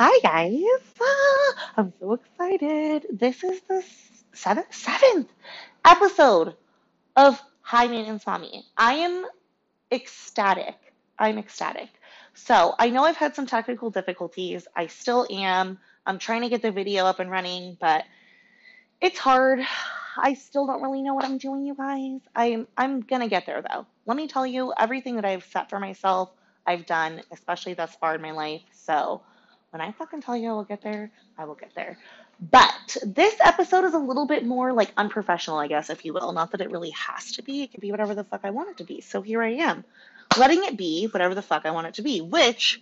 Hi guys. Ah, I'm so excited. This is the seventh seventh episode of High Maintenance Mommy. I am ecstatic. I'm ecstatic. So I know I've had some technical difficulties. I still am. I'm trying to get the video up and running, but it's hard. I still don't really know what I'm doing, you guys. I'm I'm gonna get there though. Let me tell you, everything that I've set for myself, I've done, especially thus far in my life. So when I fucking tell you I will get there, I will get there. But this episode is a little bit more like unprofessional, I guess, if you will. Not that it really has to be. It can be whatever the fuck I want it to be. So here I am, letting it be whatever the fuck I want it to be, which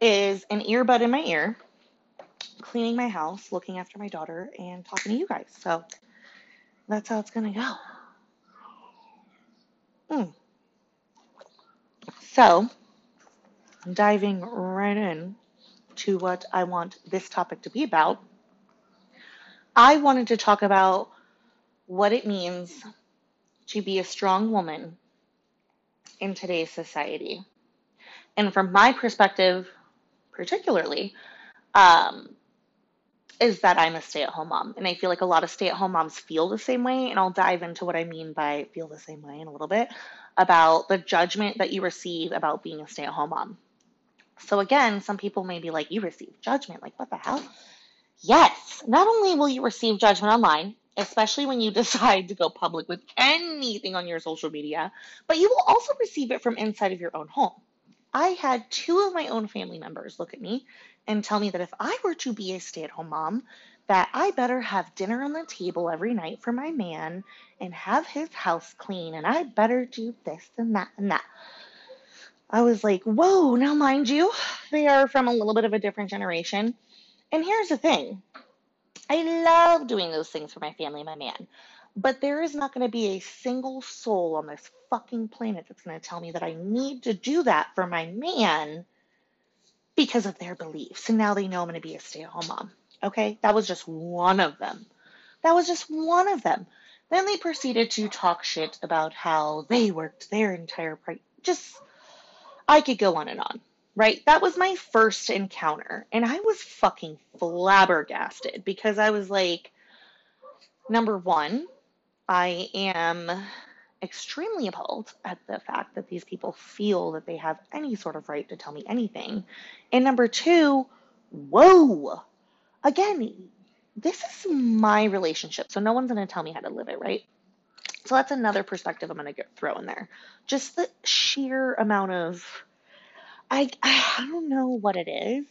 is an earbud in my ear, cleaning my house, looking after my daughter, and talking to you guys. So that's how it's gonna go. Mm. So, diving right in to what I want this topic to be about, I wanted to talk about what it means to be a strong woman in today's society. And from my perspective, particularly, um, is that I'm a stay at home mom. And I feel like a lot of stay at home moms feel the same way. And I'll dive into what I mean by feel the same way in a little bit about the judgment that you receive about being a stay at home mom. So, again, some people may be like, You receive judgment. Like, what the hell? Yes, not only will you receive judgment online, especially when you decide to go public with anything on your social media, but you will also receive it from inside of your own home. I had two of my own family members look at me and tell me that if I were to be a stay at home mom, that I better have dinner on the table every night for my man and have his house clean and I better do this and that and that. I was like, whoa, now mind you, they are from a little bit of a different generation. And here's the thing I love doing those things for my family and my man. But there is not going to be a single soul on this fucking planet that's going to tell me that I need to do that for my man because of their beliefs. And now they know I'm going to be a stay at home mom. Okay? That was just one of them. That was just one of them. Then they proceeded to talk shit about how they worked their entire price. Just, I could go on and on, right? That was my first encounter. And I was fucking flabbergasted because I was like, number one, I am extremely appalled at the fact that these people feel that they have any sort of right to tell me anything. And number two, whoa. Again, this is my relationship, so no one's going to tell me how to live it, right? So that's another perspective I'm going to throw in there. Just the sheer amount of, I, I don't know what it is.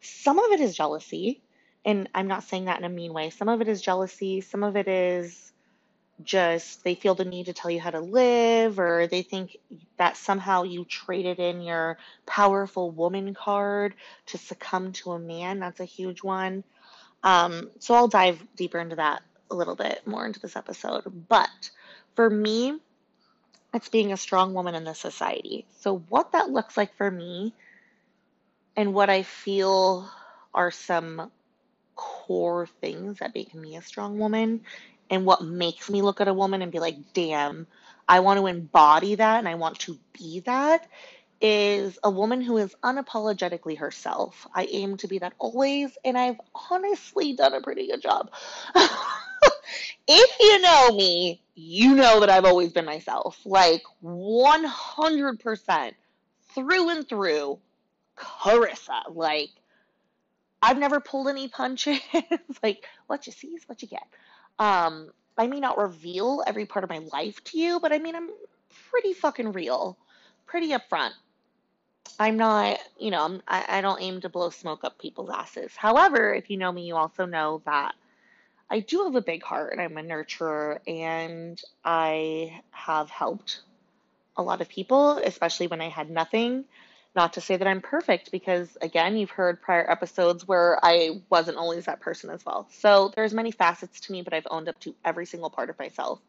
Some of it is jealousy, and I'm not saying that in a mean way. Some of it is jealousy. Some of it is just they feel the need to tell you how to live or they think that somehow you traded in your powerful woman card to succumb to a man that's a huge one um, so i'll dive deeper into that a little bit more into this episode but for me it's being a strong woman in this society so what that looks like for me and what i feel are some core things that make me a strong woman and what makes me look at a woman and be like, damn, I want to embody that and I want to be that is a woman who is unapologetically herself. I aim to be that always, and I've honestly done a pretty good job. if you know me, you know that I've always been myself. Like 100% through and through, Carissa. Like, I've never pulled any punches. like, what you see is what you get. Um, I may not reveal every part of my life to you, but I mean, I'm pretty fucking real, pretty upfront. I'm not, you know, I'm, I, I don't aim to blow smoke up people's asses. However, if you know me, you also know that I do have a big heart and I'm a nurturer and I have helped a lot of people, especially when I had nothing. Not to say that I'm perfect, because again, you've heard prior episodes where I wasn't always that person as well. So there's many facets to me, but I've owned up to every single part of myself,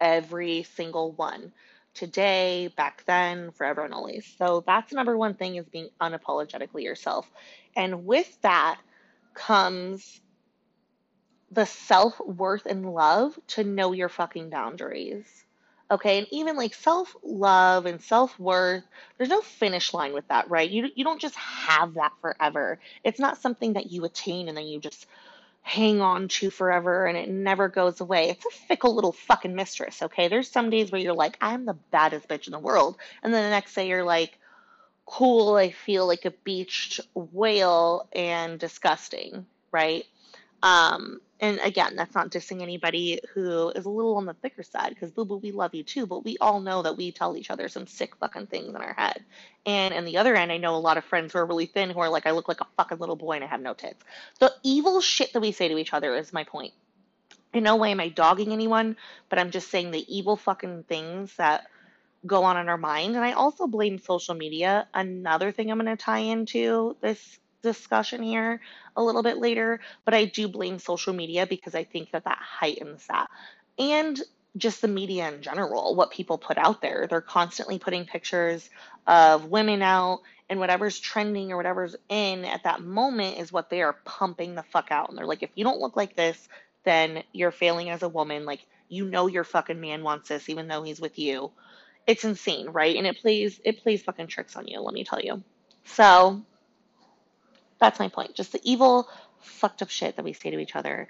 every single one. Today, back then, forever and always. So that's the number one thing is being unapologetically yourself. And with that comes the self worth and love to know your fucking boundaries Okay, and even like self love and self worth, there's no finish line with that, right? You, you don't just have that forever. It's not something that you attain and then you just hang on to forever and it never goes away. It's a fickle little fucking mistress, okay? There's some days where you're like, I'm the baddest bitch in the world. And then the next day you're like, cool, I feel like a beached whale and disgusting, right? Um, and again, that's not dissing anybody who is a little on the thicker side because boo boo, we love you too, but we all know that we tell each other some sick fucking things in our head. And in the other end, I know a lot of friends who are really thin who are like, I look like a fucking little boy and I have no tits. The evil shit that we say to each other is my point. In no way am I dogging anyone, but I'm just saying the evil fucking things that go on in our mind. And I also blame social media. Another thing I'm going to tie into this discussion here a little bit later, but I do blame social media because I think that that heightens that. And just the media in general, what people put out there. They're constantly putting pictures of women out, and whatever's trending or whatever's in at that moment is what they are pumping the fuck out. And they're like, if you don't look like this, then you're failing as a woman. Like, you know your fucking man wants this, even though he's with you it's insane, right? And it plays it plays fucking tricks on you, let me tell you. So that's my point. Just the evil, fucked up shit that we say to each other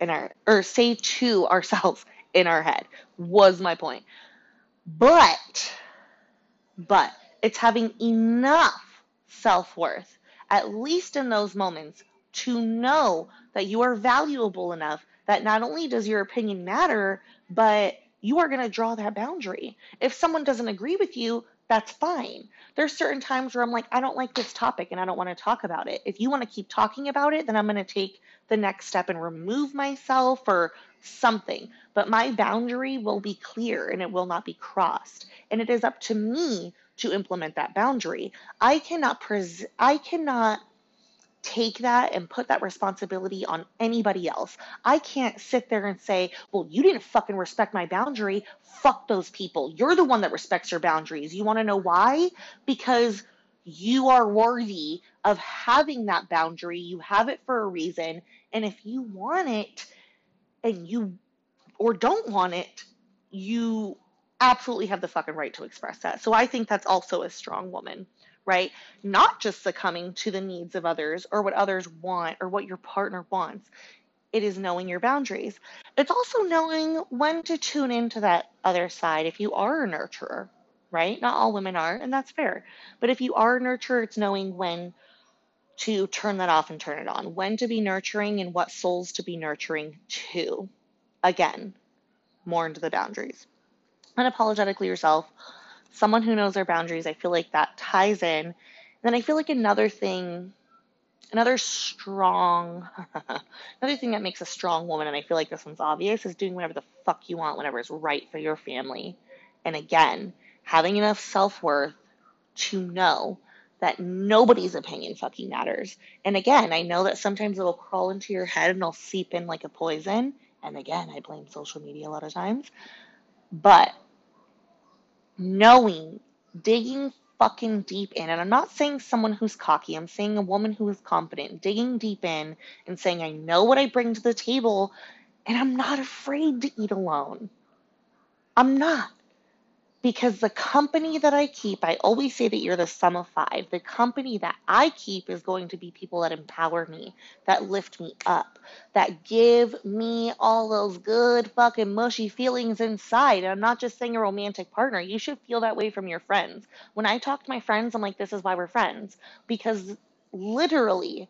in our or say to ourselves in our head was my point. But but it's having enough self-worth, at least in those moments, to know that you are valuable enough that not only does your opinion matter, but you are going to draw that boundary. If someone doesn't agree with you, that's fine. There's certain times where I'm like, I don't like this topic and I don't want to talk about it. If you want to keep talking about it, then I'm going to take the next step and remove myself or something. But my boundary will be clear and it will not be crossed. And it is up to me to implement that boundary. I cannot pres- I cannot take that and put that responsibility on anybody else. I can't sit there and say, well, you didn't fucking respect my boundary. Fuck those people. You're the one that respects your boundaries. You want to know why? Because you are worthy of having that boundary. You have it for a reason. And if you want it and you, or don't want it, you absolutely have the fucking right to express that. So I think that's also a strong woman right? Not just succumbing to the needs of others or what others want or what your partner wants. It is knowing your boundaries. It's also knowing when to tune into that other side if you are a nurturer, right? Not all women are, and that's fair. But if you are a nurturer, it's knowing when to turn that off and turn it on, when to be nurturing and what souls to be nurturing to. Again, more into the boundaries. Unapologetically yourself, someone who knows their boundaries, I feel like that ties in. And then I feel like another thing, another strong, another thing that makes a strong woman, and I feel like this one's obvious, is doing whatever the fuck you want whenever it's right for your family. And again, having enough self worth to know that nobody's opinion fucking matters. And again, I know that sometimes it'll crawl into your head and it'll seep in like a poison. And again, I blame social media a lot of times. But knowing, digging fucking deep in. And I'm not saying someone who's cocky, I'm saying a woman who is confident, digging deep in and saying, I know what I bring to the table and I'm not afraid to eat alone. I'm not because the company that I keep, I always say that you're the sum of five. The company that I keep is going to be people that empower me, that lift me up, that give me all those good fucking mushy feelings inside. And I'm not just saying a romantic partner. You should feel that way from your friends. When I talk to my friends, I'm like, this is why we're friends. Because literally,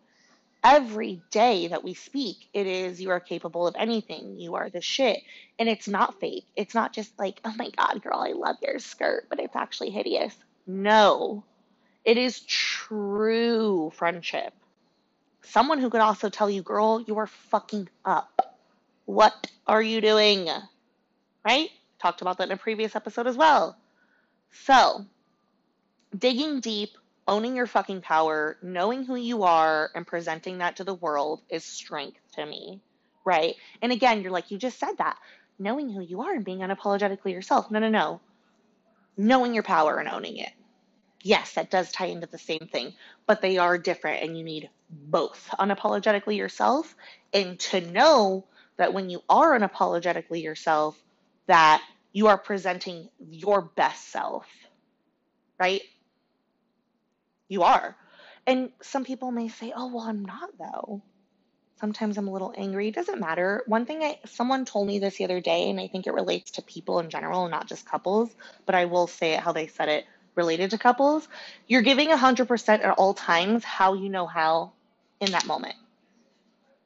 every day that we speak, it is you are capable of anything. You are the shit. And it's not fake. It's not just like, oh my God, girl, I love your skirt, but it's actually hideous. No, it is true friendship. Someone who could also tell you, girl, you are fucking up. What are you doing? Right? Talked about that in a previous episode as well. So, digging deep owning your fucking power, knowing who you are, and presenting that to the world is strength to me, right? And again, you're like, you just said that. Knowing who you are and being unapologetically yourself. No, no, no. Knowing your power and owning it. Yes, that does tie into the same thing, but they are different and you need both unapologetically yourself and to know that when you are unapologetically yourself, that You are presenting your best self, right? You are. And some people may say, oh, well, I'm not though. Sometimes I'm a little angry. It doesn't matter. One thing I, someone told me this the other day, and I think it relates to people in general, not just couples, but I will say it how they said it related to couples. You're giving 100% at all times how you know how in that moment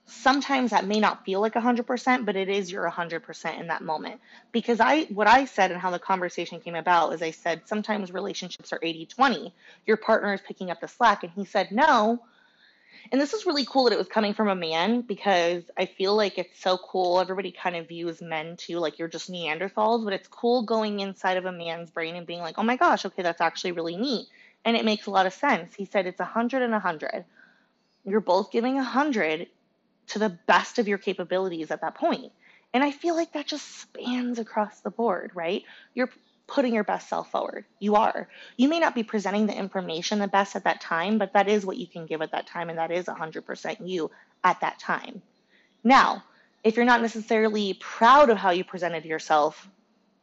sometimes that may not feel like 100% but it is your 100% in that moment. Because i what i said and how the conversation came about is i said sometimes relationships are 80-20 your partner is picking up the slack. And he said no. And this is really cool that it was coming from a man because i feel like it's so cool. Everybody kind of views men too like you're just neanderthals but it's cool going inside of a man's brain and being like oh my gosh okay that's actually really neat. And it makes a lot of sense. He said it's 100 and 100 you're both giving 100 to the best of your capabilities at that point. And I feel like that just spans across the board, right? You're putting your best self forward. You are. You may not be presenting the information the best at that time, but that is what you can give at that time, and that is 100% you at that time. Now, if you're not necessarily proud of how you presented yourself,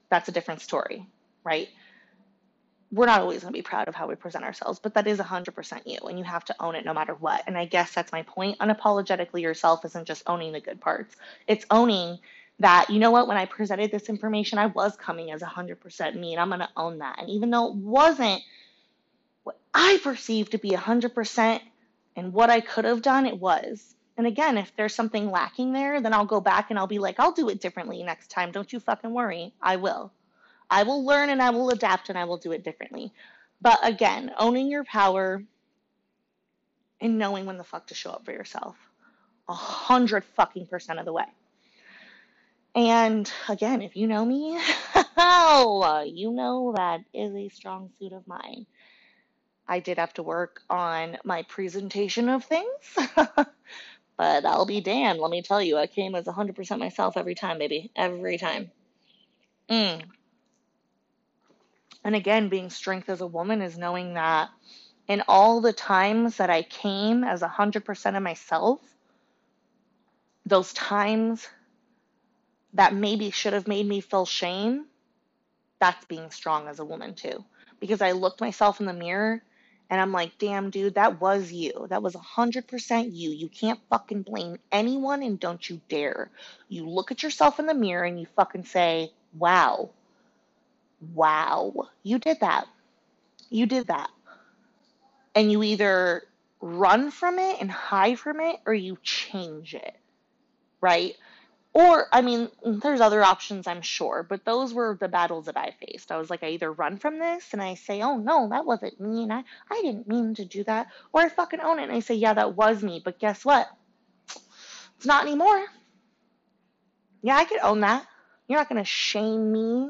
that's a different story, right? We're not always going to be proud of how we present ourselves, but that is 100% you, and you have to own it no matter what. And I guess that's my point. Unapologetically yourself isn't just owning the good parts, it's owning that, you know what, when I presented this information, I was coming as 100% me, and I'm going to own that. And even though it wasn't what I perceived to be 100% and what I could have done, it was. And again, if there's something lacking there, then I'll go back and I'll be like, I'll do it differently next time. Don't you fucking worry. I will. I will learn and I will adapt and I will do it differently. But again, owning your power and knowing when the fuck to show up for yourself. A hundred fucking percent of the way. And again, if you know me, you know that is a strong suit of mine. I did have to work on my presentation of things, but I'll be damned. Let me tell you, I came as 100% myself every time, baby. Every time. Mm. And again, being strength as a woman is knowing that in all the times that I came as 100% of myself, those times that maybe should have made me feel shame, that's being strong as a woman too. Because I looked myself in the mirror and I'm like, damn, dude, that was you. That was 100% you. You can't fucking blame anyone and don't you dare. You look at yourself in the mirror and you fucking say, wow, wow, you did that. You did that. And you either run from it and hide from it or you change it, right? Or, I mean, there's other options, I'm sure, but those were the battles that I faced. I was like, I either run from this and I say, oh no, that wasn't me and I, I didn't mean to do that. Or I fucking own it and I say, yeah, that was me, but guess what? It's not anymore. Yeah, I could own that. You're not going to shame me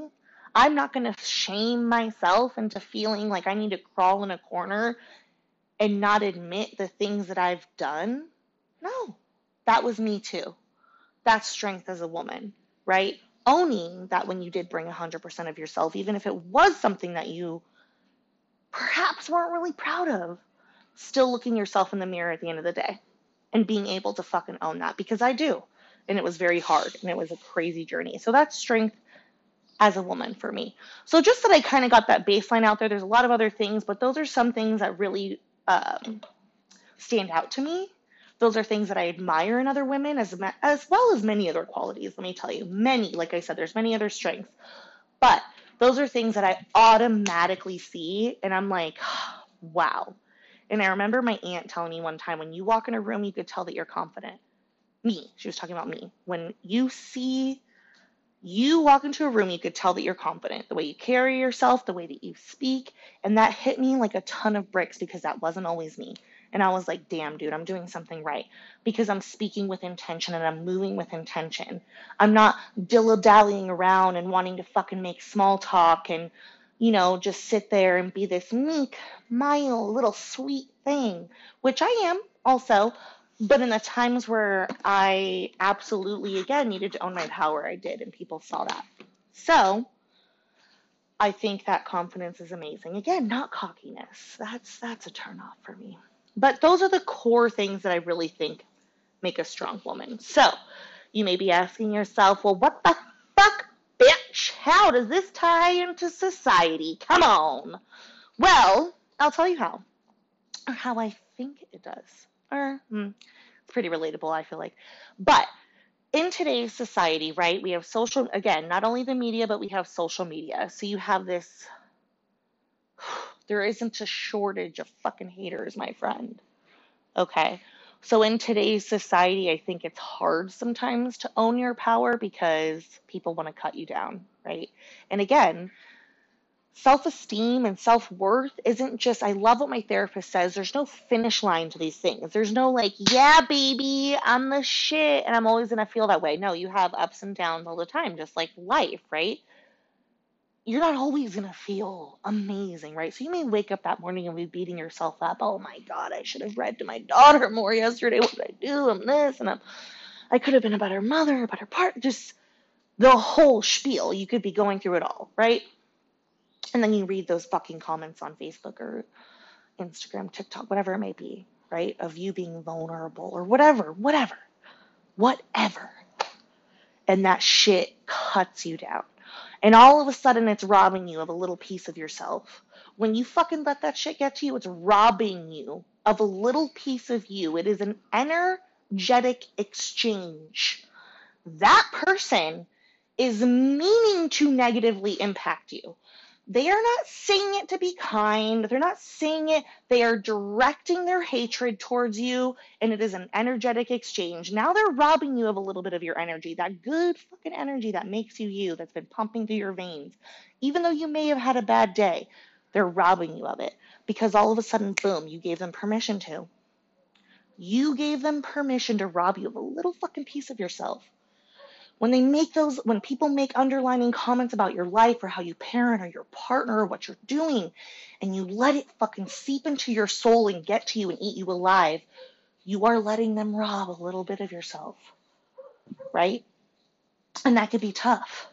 I'm not going to shame myself into feeling like I need to crawl in a corner and not admit the things that I've done. No, that was me too. That's strength as a woman, right? Owning that when you did bring 100% of yourself, even if it was something that you perhaps weren't really proud of, still looking yourself in the mirror at the end of the day and being able to fucking own that because I do. And it was very hard and it was a crazy journey. So that's strength as a woman for me. So just that I kind of got that baseline out there. There's a lot of other things, but those are some things that really um, stand out to me. Those are things that I admire in other women, as as well as many other qualities. Let me tell you, many. Like I said, there's many other strengths, but those are things that I automatically see, and I'm like, wow. And I remember my aunt telling me one time, when you walk in a room, you could tell that you're confident. Me, she was talking about me. When you see you walk into a room, you could tell that you're confident, the way you carry yourself, the way that you speak. And that hit me like a ton of bricks because that wasn't always me. And I was like, damn, dude, I'm doing something right because I'm speaking with intention and I'm moving with intention. I'm not dilly dallying around and wanting to fucking make small talk and, you know, just sit there and be this meek, mild, little sweet thing, which I am also. But in the times where I absolutely, again, needed to own my power, I did, and people saw that. So I think that confidence is amazing. Again, not cockiness. That's that's a turnoff for me. But those are the core things that I really think make a strong woman. So you may be asking yourself, well, what the fuck, bitch, how does this tie into society? Come on. Well, I'll tell you how, or how I think it does. Or, it's pretty relatable, I feel like. But in today's society, right, we have social, again, not only the media, but we have social media. So you have this, there isn't a shortage of fucking haters, my friend. Okay. So in today's society, I think it's hard sometimes to own your power because people want to cut you down, right? And again, self esteem and self worth isn't just, I love what my therapist says. There's no finish line to these things. There's no like, yeah, baby, I'm the shit and I'm always going to feel that way. No, you have ups and downs all the time, just like life, right? You're not always going to feel amazing, right? So you may wake up that morning and be beating yourself up. Oh my God, I should have read to my daughter more yesterday. What did I do? I'm this and I'm, I could have been a better mother, a better part. Just the whole spiel. You could be going through it all, right? And then you read those fucking comments on Facebook or Instagram, TikTok, whatever it may be, right? Of you being vulnerable or whatever, whatever, whatever. And that shit cuts you down. And all of a sudden, it's robbing you of a little piece of yourself. When you fucking let that shit get to you, it's robbing you of a little piece of you. It is an energetic exchange. That person is meaning to negatively impact you. They are not saying it to be kind. They're not saying it. They are directing their hatred towards you, and it is an energetic exchange. Now they're robbing you of a little bit of your energy, that good fucking energy that makes you you, that's been pumping through your veins. Even though you may have had a bad day, they're robbing you of it because all of a sudden, boom, you gave them permission to. You gave them permission to rob you of a little fucking piece of yourself when they make those when people make underlining comments about your life or how you parent or your partner or what you're doing and you let it fucking seep into your soul and get to you and eat you alive you are letting them rob a little bit of yourself right? And that could be tough.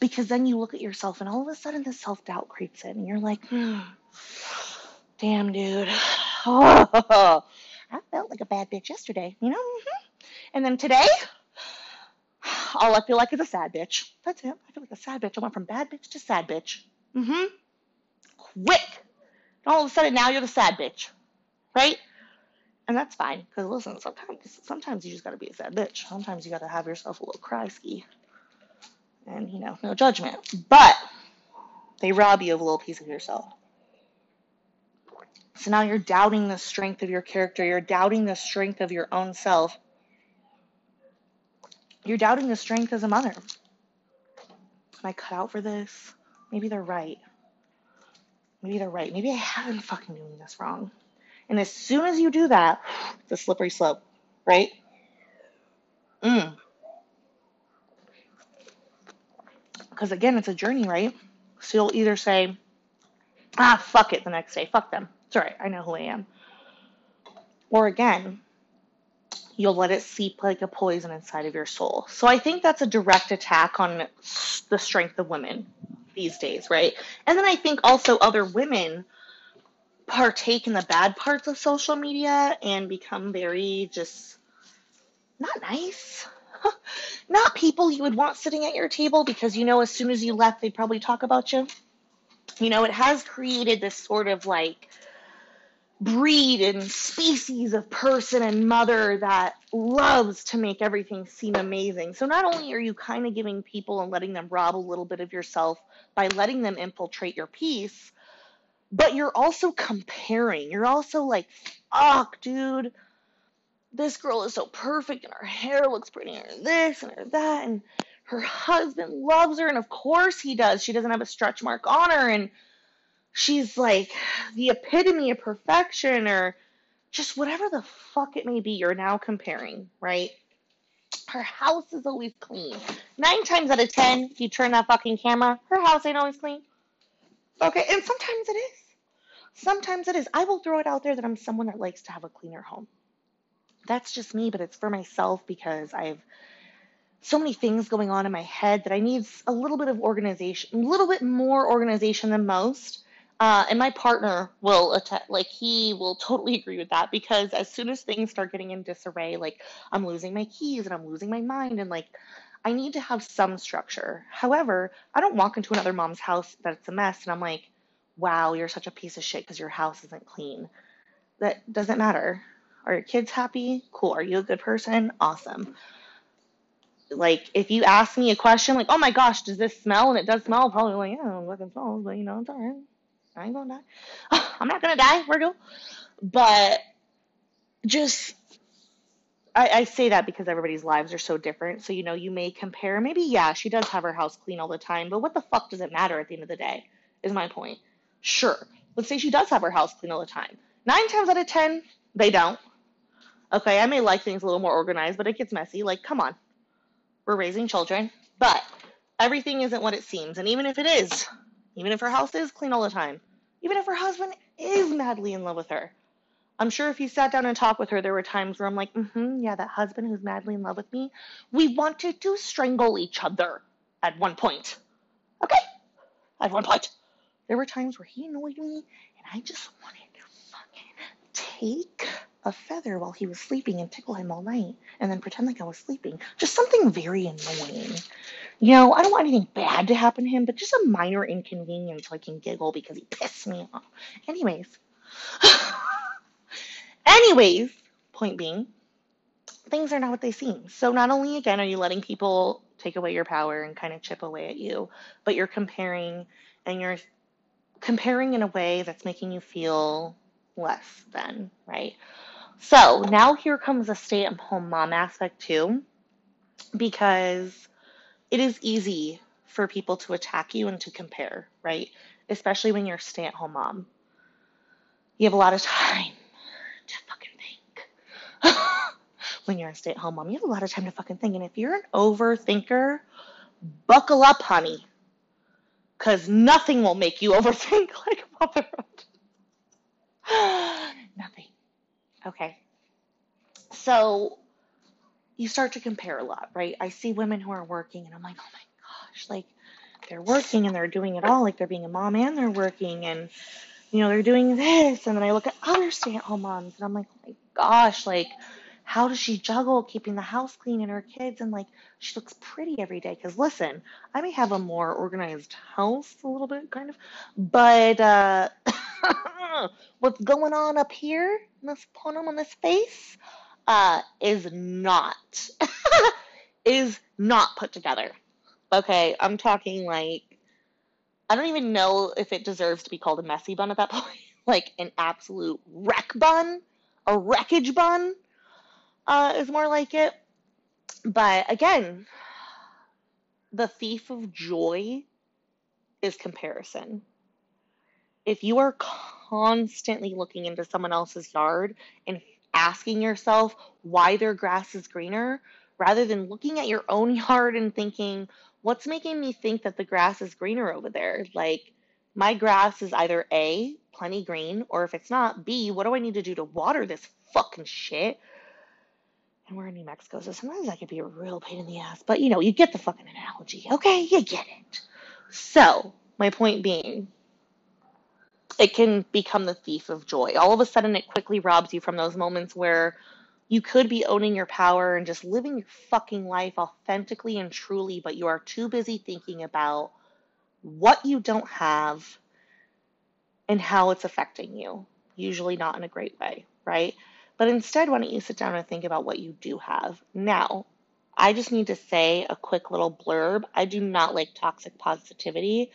Because then you look at yourself and all of a sudden the self-doubt creeps in and you're like hmm, damn dude. Oh, i felt like a bad bitch yesterday you know? Mm-hmm. and then today all I feel like is a sad bitch. That's it. I feel like a sad bitch. I went from bad bitch to sad bitch. Mm-hmm. Quick. And all of a sudden now you're the sad bitch. Right? And that's fine. Because listen, sometimes sometimes you just gotta be a sad bitch. Sometimes you gotta have yourself a little cry ski. And you know, no judgment. But they rob you of a little piece of yourself. So now you're doubting the strength of your character. You're doubting the strength of your own self you're doubting the strength as a mother. Am I cut out for this? Maybe they're right. Maybe they're right. Maybe I haven't fucking doing this wrong. And as soon as you do that, it's a slippery slope, right? Mm. Because again, it's a journey, right? So you'll either say, ah, fuck it the next day. Fuck them. It's all right. I know who I am. Or again, you'll let it seep like a poison inside of your soul. So I think that's a direct attack on the strength of women these days, right? And then I think also other women partake in the bad parts of social media and become very just not nice. not people you would want sitting at your table because you know as soon as you left they'd probably talk about you. You know, it has created this sort of like breed and species of person and mother that loves to make everything seem amazing. So not only are you kind of giving people and letting them rob a little bit of yourself by letting them infiltrate your peace, but you're also comparing. You're also like, fuck, dude, this girl is so perfect and her hair looks pretty and this and her that and her husband loves her and of course he does. She doesn't have a stretch mark on her and she's like the epitome of perfection or just whatever the fuck it may be you're now comparing, right? Her house is always clean. Nine times out of ten, if you turn that fucking camera, her house ain't always clean. Okay, and sometimes it is. Sometimes it is. I will throw it out there that I'm someone that likes to have a cleaner home. That's just me, but it's for myself because I have so many things going on in my head that I need a little bit of organization, a little bit more organization than most. Uh, and my partner will like he will totally agree with that because as soon as things start getting in disarray, like I'm losing my keys and I'm losing my mind and like I need to have some structure. However, I don't walk into another mom's house that's a mess and I'm like, wow, you're such a piece of shit because your house isn't clean. That doesn't matter. Are your kids happy? Cool. Are you a good person? Awesome. Like, if you ask me a question, like, oh my gosh, does this smell? And it does smell, probably like, yeah, it fucking smells, but you know, it's alright. I ain't gonna die. I'm not gonna die. We're. But just I, I say that because everybody's lives are so different. So, you know, you may compare. Maybe, yeah, she does have her house clean all the time, but what the fuck does it matter at the end of the day? Is my point. Sure. Let's say she does have her house clean all the time. Nine times out of ten, they don't. Okay, I may like things a little more organized, but it gets messy. Like, come on. We're raising children. But everything isn't what it seems. And even if it is, even if her house is clean all the time, even if her husband is madly in love with her, I'm sure if you sat down and talked with her, there were times where I'm like, mm-hmm, yeah, that husband who's madly in love with me, we wanted to strangle each other at one point. Okay? At one point. There were times where he annoyed me, and I just wanted to fucking take a feather while he was sleeping and tickle him all night, and then pretend like I was sleeping. Just something very annoying. You know, I don't want anything bad to happen to him, but just a minor inconvenience so I can giggle because he pissed me off. Anyways. Anyways, point being, things are not what they seem. So not only again are you letting people take away your power and kind of chip away at you, but you're comparing and you're comparing in a way that's making you feel less than, right? So now here comes a stay at home mom aspect too, because it is easy for people to attack you and to compare, right? Especially when you're a stay at home mom. You have a lot of time to fucking think. when you're a stay at home mom, you have a lot of time to fucking think. And if you're an overthinker, buckle up, honey. Because nothing will make you overthink like motherhood. nothing. Okay. So you start to compare a lot, right? I see women who are working and I'm like, oh my gosh, like they're working and they're doing it all, like they're being a mom and they're working and you know, they're doing this. And then I look at other stay at home moms and I'm like, oh my gosh, like, how does she juggle keeping the house clean and her kids? And like, she looks pretty every day. Because listen, I may have a more organized house a little bit, kind of, but uh, what's going on up here this ponum on this face uh, is not is not put together. Okay, I'm talking like I don't even know if it deserves to be called a messy bun at that point. like an absolute wreck bun, a wreckage bun uh, is more like it. But again, the thief of joy is comparison. If you are constantly looking into someone else's yard and asking yourself why their grass is greener, rather than looking at your own yard and thinking, what's making me think that the grass is greener over there? Like, my grass is either A, plenty green, or if it's not, B, what do I need to do to water this fucking shit? And we're in New Mexico, so sometimes that could be a real pain in the ass. But you know, you get the fucking analogy, okay? You get it. So, my point being, it can become the thief of joy. All of a sudden, it quickly robs you from those moments where you could be owning your power and just living your fucking life authentically and truly, but you are too busy thinking about what you don't have and how it's affecting you. Usually not in a great way, right? But instead, why don't you sit down and think about what you do have? Now, I just need to say a quick little blurb. I do not like toxic positivity.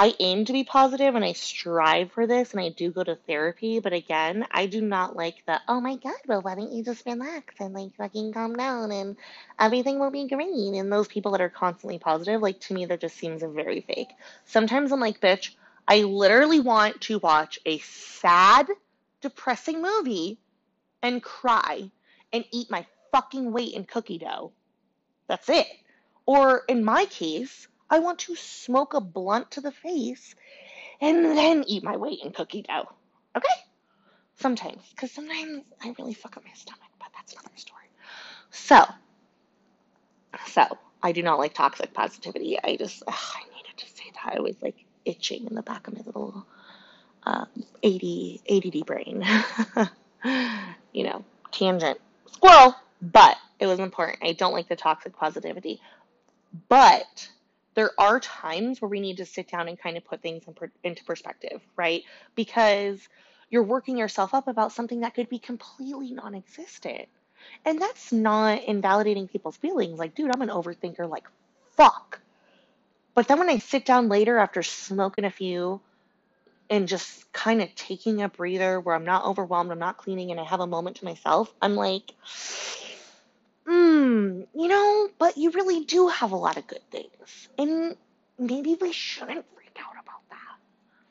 I aim to be positive and I strive for this and I do go to therapy, but again, I do not like the, oh my God, well, why don't you just relax and like fucking calm down and everything will be great. And those people that are constantly positive, like to me, that just seems very fake. Sometimes I'm like, bitch, I literally want to watch a sad, depressing movie and cry and eat my fucking weight in cookie dough. That's it. Or in my case, I want to smoke a blunt to the face and then eat my weight in cookie dough. Okay? Sometimes, because sometimes I really fuck up my stomach, but that's another story. So, so I do not like toxic positivity. I just, ugh, I needed to say that. I was like itching in the back of my little uh, AD, ADD brain. you know, tangent, squirrel, but it was important. I don't like the toxic positivity. But there are times where we need to sit down and kind of put things in per- into perspective, right? Because you're working yourself up about something that could be completely non existent. And that's not invalidating people's feelings. Like, dude, I'm an overthinker, like, fuck. But then when I sit down later after smoking a few and just kind of taking a breather where I'm not overwhelmed, I'm not cleaning, and I have a moment to myself, I'm like, hmm, you know, but you really do have a lot of good things. And maybe we shouldn't freak out about that,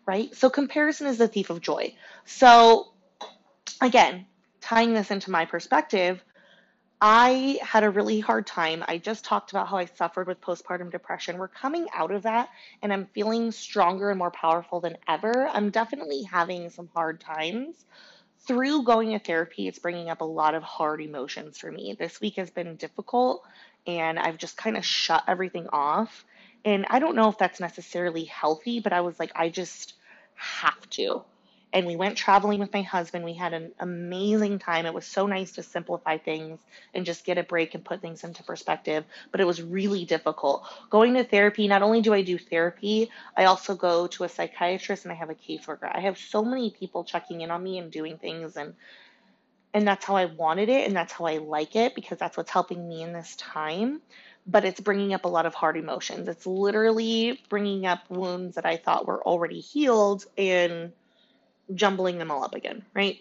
right? So comparison is the thief of joy. So again, tying this into my perspective, I had a really hard time. I just talked about how I suffered with postpartum depression. We're coming out of that and I'm feeling stronger and more powerful than ever. I'm definitely having some hard times. Through going to therapy, it's bringing up a lot of hard emotions for me. This week has been difficult and I've just kind of shut everything off. And I don't know if that's necessarily healthy, but I was like, I just have to and we went traveling with my husband. We had an amazing time. It was so nice to simplify things and just get a break and put things into perspective, but it was really difficult. Going to therapy, not only do I do therapy, I also go to a psychiatrist and I have a caseworker. I have so many people checking in on me and doing things and and that's how I wanted it and that's how I like it because that's what's helping me in this time but it's bringing up a lot of hard emotions. It's literally bringing up wounds that I thought were already healed and jumbling them all up again, right?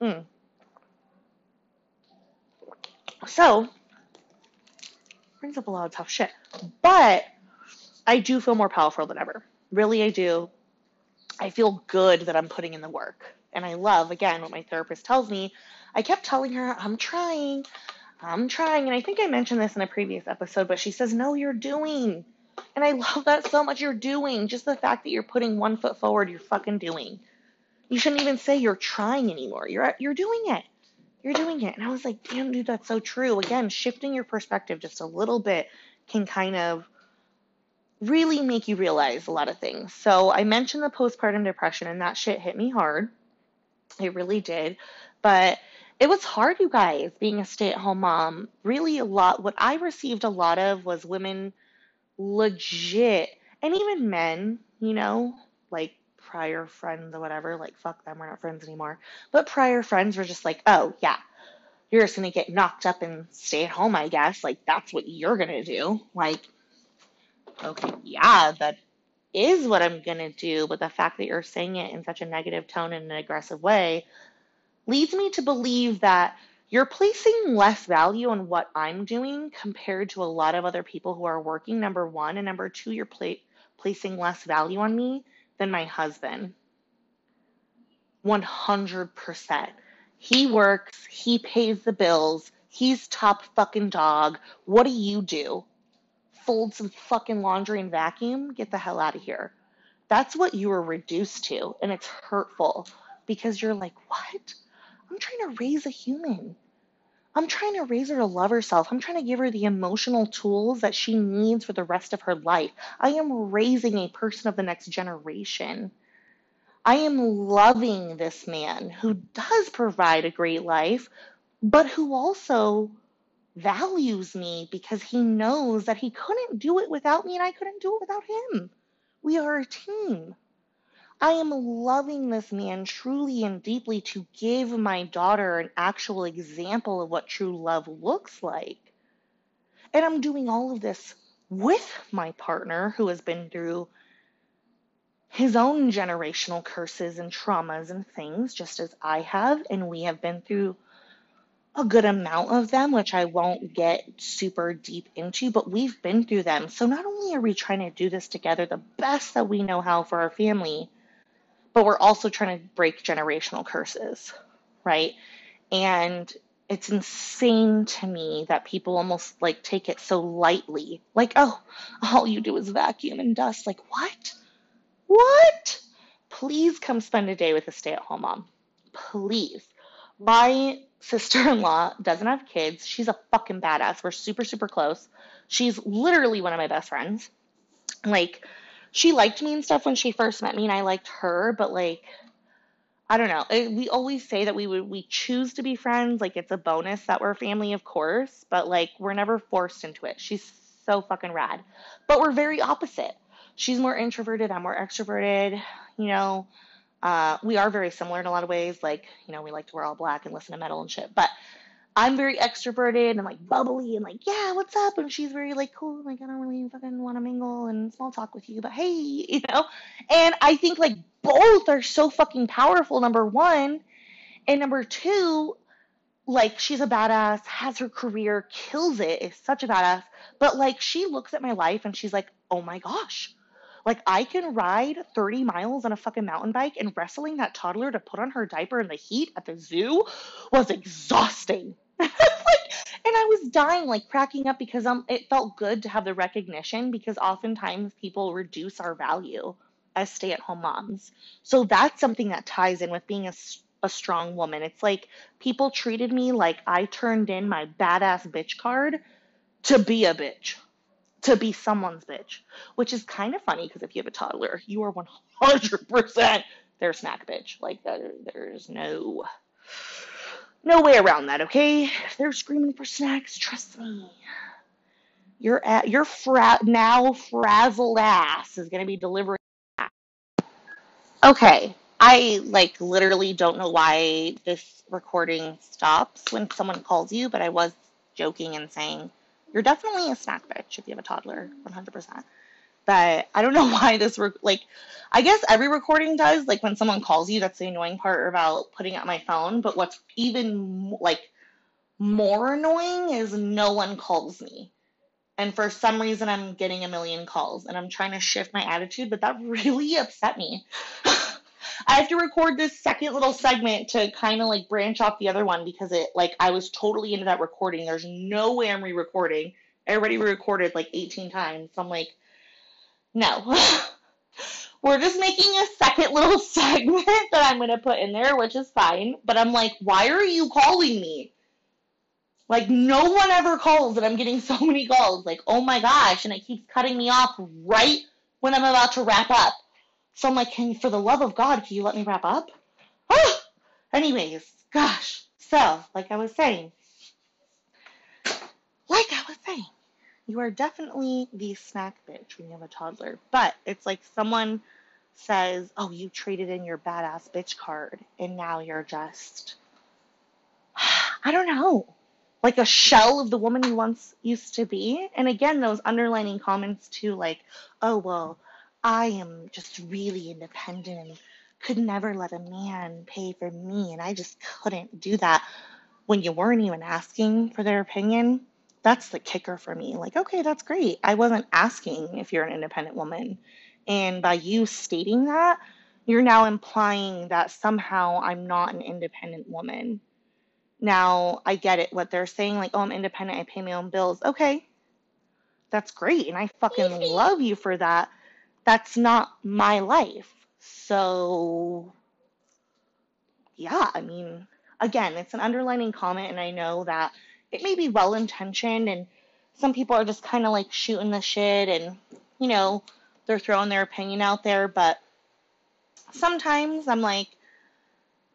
Mm. So, brings up a lot of tough shit. But I do feel more powerful than ever. Really, I do. I feel good that I'm putting in the work. And I love, again, what my therapist tells me. I kept telling her, I'm trying, I'm trying. And I think I mentioned this in a previous episode, but she says, No, you're doing. And I love that so much. You're doing. Just the fact that you're putting one foot forward, you're fucking doing. You shouldn't even say you're trying anymore. You're you're doing it. You're doing it. And I was like, damn, dude, that's so true. Again, shifting your perspective just a little bit can kind of really make you realize a lot of things. So I mentioned the postpartum depression, and that shit hit me hard. It really did. But it was hard, you guys, being a stay at home mom. Really, a lot, what I received a lot of was women legit, and even men, you know, like prior friends or whatever, like fuck them, we're not friends anymore. But prior friends were just like, oh yeah, you're just gonna get knocked up and stay at home, I guess. Like that's what you're gonna do. Like, okay, yeah, that is what I'm gonna do, but the fact that you're saying it in such a negative tone and an aggressive way leads me to believe that you're placing less value on what I'm doing compared to a lot of other people who are working, number one. And number two, you're pla- placing less value on me than my husband. 100%. He works, he pays the bills, he's top fucking dog. What do you do? Fold some fucking laundry and vacuum? Get the hell out of here. That's what you were reduced to, and it's hurtful because you're like, what? I'm trying to raise a human. I'm trying to raise her to love herself. I'm trying to give her the emotional tools that she needs for the rest of her life. I am raising a person of the next generation. I am loving this man who does provide a great life, but who also values me because he knows that he couldn't do it without me and I couldn't do it without him. We are a team. I am loving this man truly and deeply to give my daughter an actual example of what true love looks like. And I'm doing all of this with my partner who has been through his own generational curses and traumas and things, just as I have. And we have been through a good amount of them, which I won't get super deep into, but we've been through them. So not only are we trying to do this together the best that we know how for our family, but we're also trying to break generational curses, right? And it's insane to me that people almost like take it so lightly. Like, oh, all you do is vacuum and dust. Like, what? What? Please come spend a day with a stay at home mom. Please. My sister in law doesn't have kids. She's a fucking badass. We're super, super close. She's literally one of my best friends. Like, she liked me and stuff when she first met me, and I liked her, but like, I don't know. It, we always say that we would we choose to be friends, like it's a bonus that we're family, of course, but like we're never forced into it. She's so fucking rad. But we're very opposite. She's more introverted, I'm more extroverted. You know, uh, we are very similar in a lot of ways. Like, you know, we like to wear all black and listen to metal and shit. But I'm very extroverted and like bubbly and like, yeah, what's up? And she's very like, cool, like, I don't really fucking want to mingle and small talk with you, but hey, you know? And I think like both are so fucking powerful, number one. And number two, like, she's a badass, has her career, kills it, is such a badass. But like, she looks at my life and she's like, oh my gosh. Like I can ride 30 miles on a fucking mountain bike and wrestling that toddler to put on her diaper in the heat at the zoo was exhausting. like, and I was dying, like cracking up because um, it felt good to have the recognition because oftentimes people reduce our value as stay-at-home moms. So that's something that ties in with being a, a strong woman. It's like people treated me like I turned in my badass bitch card to be a bitch, to be someone's bitch, which is kind of funny because if you have a toddler, you are 100% their snack bitch. Like there, there's no no way around that, okay? If they're screaming for snacks, trust me. Your at your fra- now frazzled ass is gonna be delivering. Okay, I like literally don't know why this recording stops when someone calls you, but I was joking and saying you're definitely a snack bitch if you have a toddler, 100%. But I don't know why this re- like I guess every recording does like when someone calls you that's the annoying part about putting on my phone, but what's even like more annoying is no one calls me. And for some reason I'm getting a million calls and I'm trying to shift my attitude, but that really upset me. I have to record this second little segment to kind of like branch off the other one because it like I was totally into that recording. There's no way I'm re-recording. I already recorded like 18 times. So I'm like, no. We're just making a second little segment that I'm to put in there, which is fine. But I'm like, why are you calling me? Like, no one ever calls, and I'm getting so many calls. Like, oh my gosh. And it keeps cutting me off right when I'm about to wrap up. So I'm like, can, you, for the love of God, can you let me wrap up? Oh! Anyways, gosh. So, like I was saying, like I was saying, you are definitely the snack bitch when you have a toddler. But it's like someone says, oh, you traded in your badass bitch card and now you're just, I don't know, like a shell of the woman you once used to be. And again, those underlining comments too, like, oh, well, I am just really independent and could never let a man pay for me. And I just couldn't do that when you weren't even asking for their opinion that's the kicker for me. Like, okay, that's great. I wasn't asking if you're an independent woman. And by you stating that, you're now implying that somehow I'm not an independent woman. Now, I get it. What they're saying, like, oh, I'm independent, I pay my own bills. Okay, that's great. And I fucking love you for that. That's not my life. So, yeah, I mean, again, it's an underlining comment, and I know that it may be well intentioned and some people are just kind of like shooting the shit and you know they're throwing their opinion out there but sometimes i'm like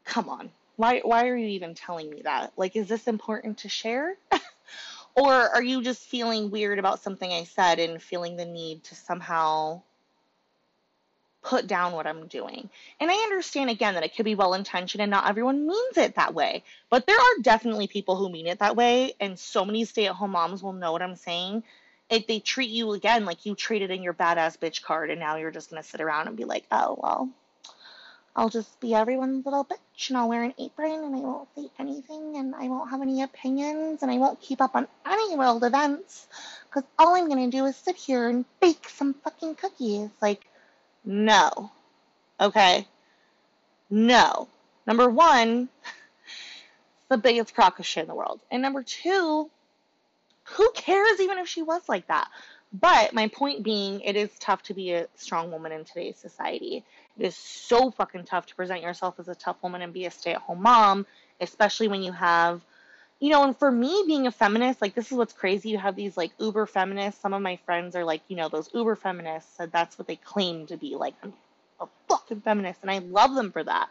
come on. Why why are you even telling me that? Like is this important to share? Or are you just feeling weird about something i said and feeling the need to somehow put down what I'm doing. And I understand again that it could be well intentioned and not everyone means it that way. But there are definitely people who mean it that way. And so many stay at home moms will know what I'm saying. If they treat you again like you traded in your badass bitch card and now you're just going to sit around and be like, oh, well, I'll just be everyone's little bitch and I'll wear an apron and I won't say anything and I won't have any opinions and I won't keep up on any world events because all I'm going to do is sit here and bake some fucking cookies. Like, no. Okay? No. Number one, the biggest crock of shit in the world. And number two, who cares even if she was like that? But my point being, it is tough to be a strong woman in today's society. It is so fucking tough to present yourself as a tough woman and be a stay at home mom, especially when you have you know, and for me being a feminist, like this is what's crazy. You have these like uber feminists. Some of my friends are like, you know, those uber feminists, that's what they claim to be. Like, I'm a fucking feminist, and I love them for that.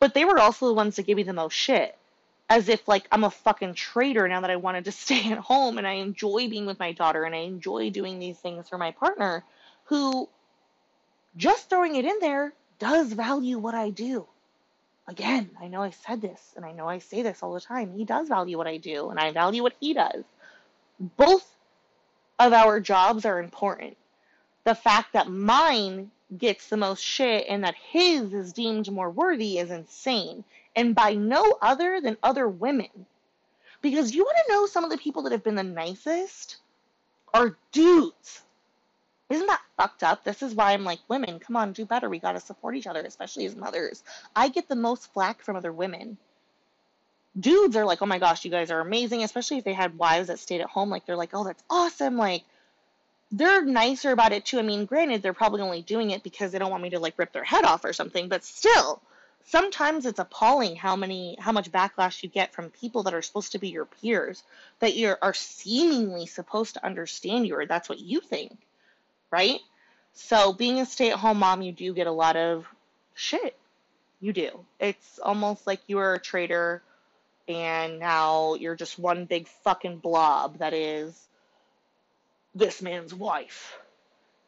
But they were also the ones that gave me the most shit. as if like I'm a fucking traitor now that I wanted to stay at home and I enjoy being with my daughter and I enjoy doing these things for my partner who just throwing it in there does value what I do. Again, I know I said this and I know I say this all the time. He does value what I do and I value what he does. Both of our jobs are important. The fact that mine gets the most shit and that his is deemed more worthy is insane. And by no other than other women. Because you want to know some of the people that have been the nicest are dudes. Isn't that fucked up? This is why I'm like, women, come on, do better. We got to support each other, especially as mothers. I get the most flack from other women. Dudes are like, oh my gosh, you guys are amazing, especially if they had wives that stayed at home. Like, they're like, oh, that's awesome. Like, they're nicer about it too. I mean, granted, they're probably only doing it because they don't want me to like rip their head off or something, but still, sometimes it's appalling how many how much backlash you get from people that are supposed to be your peers that you are seemingly supposed to understand you or that's what you think right? So being a stay-at-home mom you do get a lot of shit. You do. It's almost like you are a traitor and now you're just one big fucking blob that is this man's wife.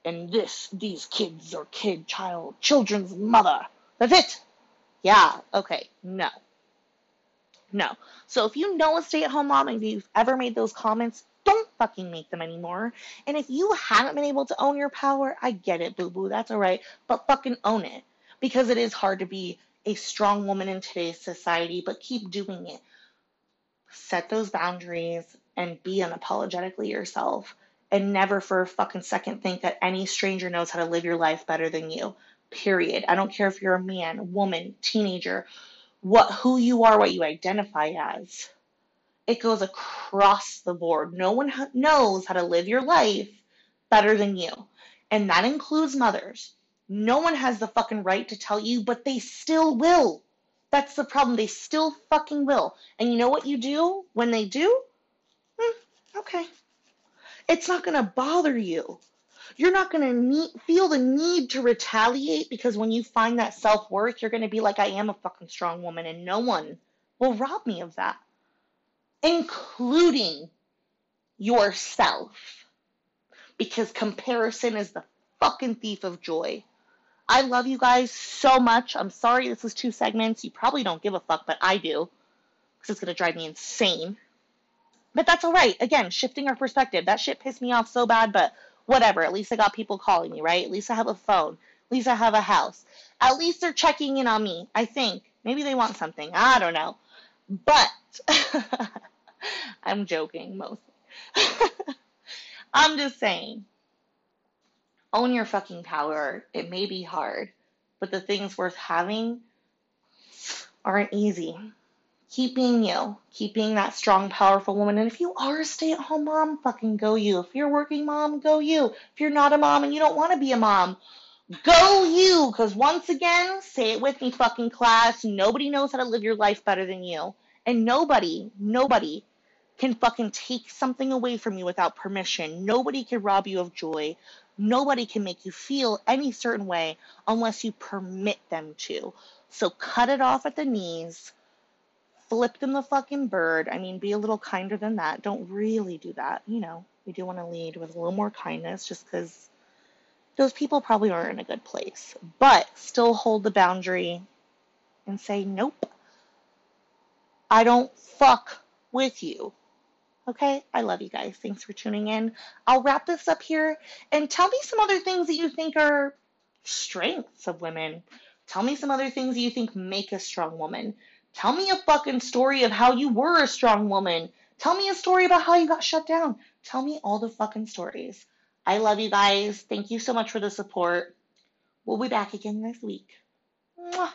And this these kids are kid child children's mother. That's it. Yeah, okay, no. No. So if you know a stay at home mom and you've ever made those comments, fucking make them anymore. And if you haven't been able to own your power, I get it, boo boo, that's alright. But fucking own it. Because it is hard to be a strong woman in today's society, but keep doing it. Set those boundaries and be unapologetically yourself. And never for a fucking second think that any stranger knows how to live your life better than you period. I don't care if you're a man, woman, teenager, what who you are, what you identify as. It goes across the board. No one ha- knows how to live your life better than you. And that includes mothers. No one has the fucking right to tell you, but they still will. That's the problem. They still fucking will. And you know what you do when they do? Hmm, okay. It's not going to bother you you're not going to feel the need to retaliate because when you find that self worth, you're going to be like, I am a fucking strong woman, and no one will rob me of that, including yourself. Because comparison is the fucking thief of joy. I love you guys so much. I'm sorry this was two segments. You probably don't give a fuck, but I do. Because it's going to drive me insane. But that's all right. Again, shifting our perspective. That shit pissed me off so bad, but whatever. At least I got people calling me, right? At least I have a phone. At least I have a house. At least they're checking in on me, I think. Maybe they want something. I don't know. But I'm joking mostly. I'm just saying. Own your fucking power. It may be hard, but the things worth having aren't easy keep being you. Keep being that strong, powerful woman. And if you are a stay at home mom, fucking go you. If you're a working mom, go you. If you're not a mom and you don't want to be a mom, go you. Because once again, say it with me, fucking class. Nobody knows how to live your life better than you. And nobody, nobody can fucking take something away from you without permission. Nobody can rob you of joy. Nobody can make you feel any certain way unless you permit them to. So cut it off at the knees flip them the fucking bird. I mean, be a little kinder than that. Don't really do that. You know, we do want to lead with a little more kindness just because those people probably aren't in a good place. But still hold the boundary and say, nope, I don't fuck with you. Okay, I love you guys. Thanks for tuning in. I'll wrap this up here and tell me some other things that you think are strengths of women. Tell me some other things that you think make a strong woman. Tell me a fucking story of how you were a strong woman. Tell me a story about how you got shut down. Tell me all the fucking stories. I love you guys. Thank you so much for the support. We'll be back again next week. Mwah.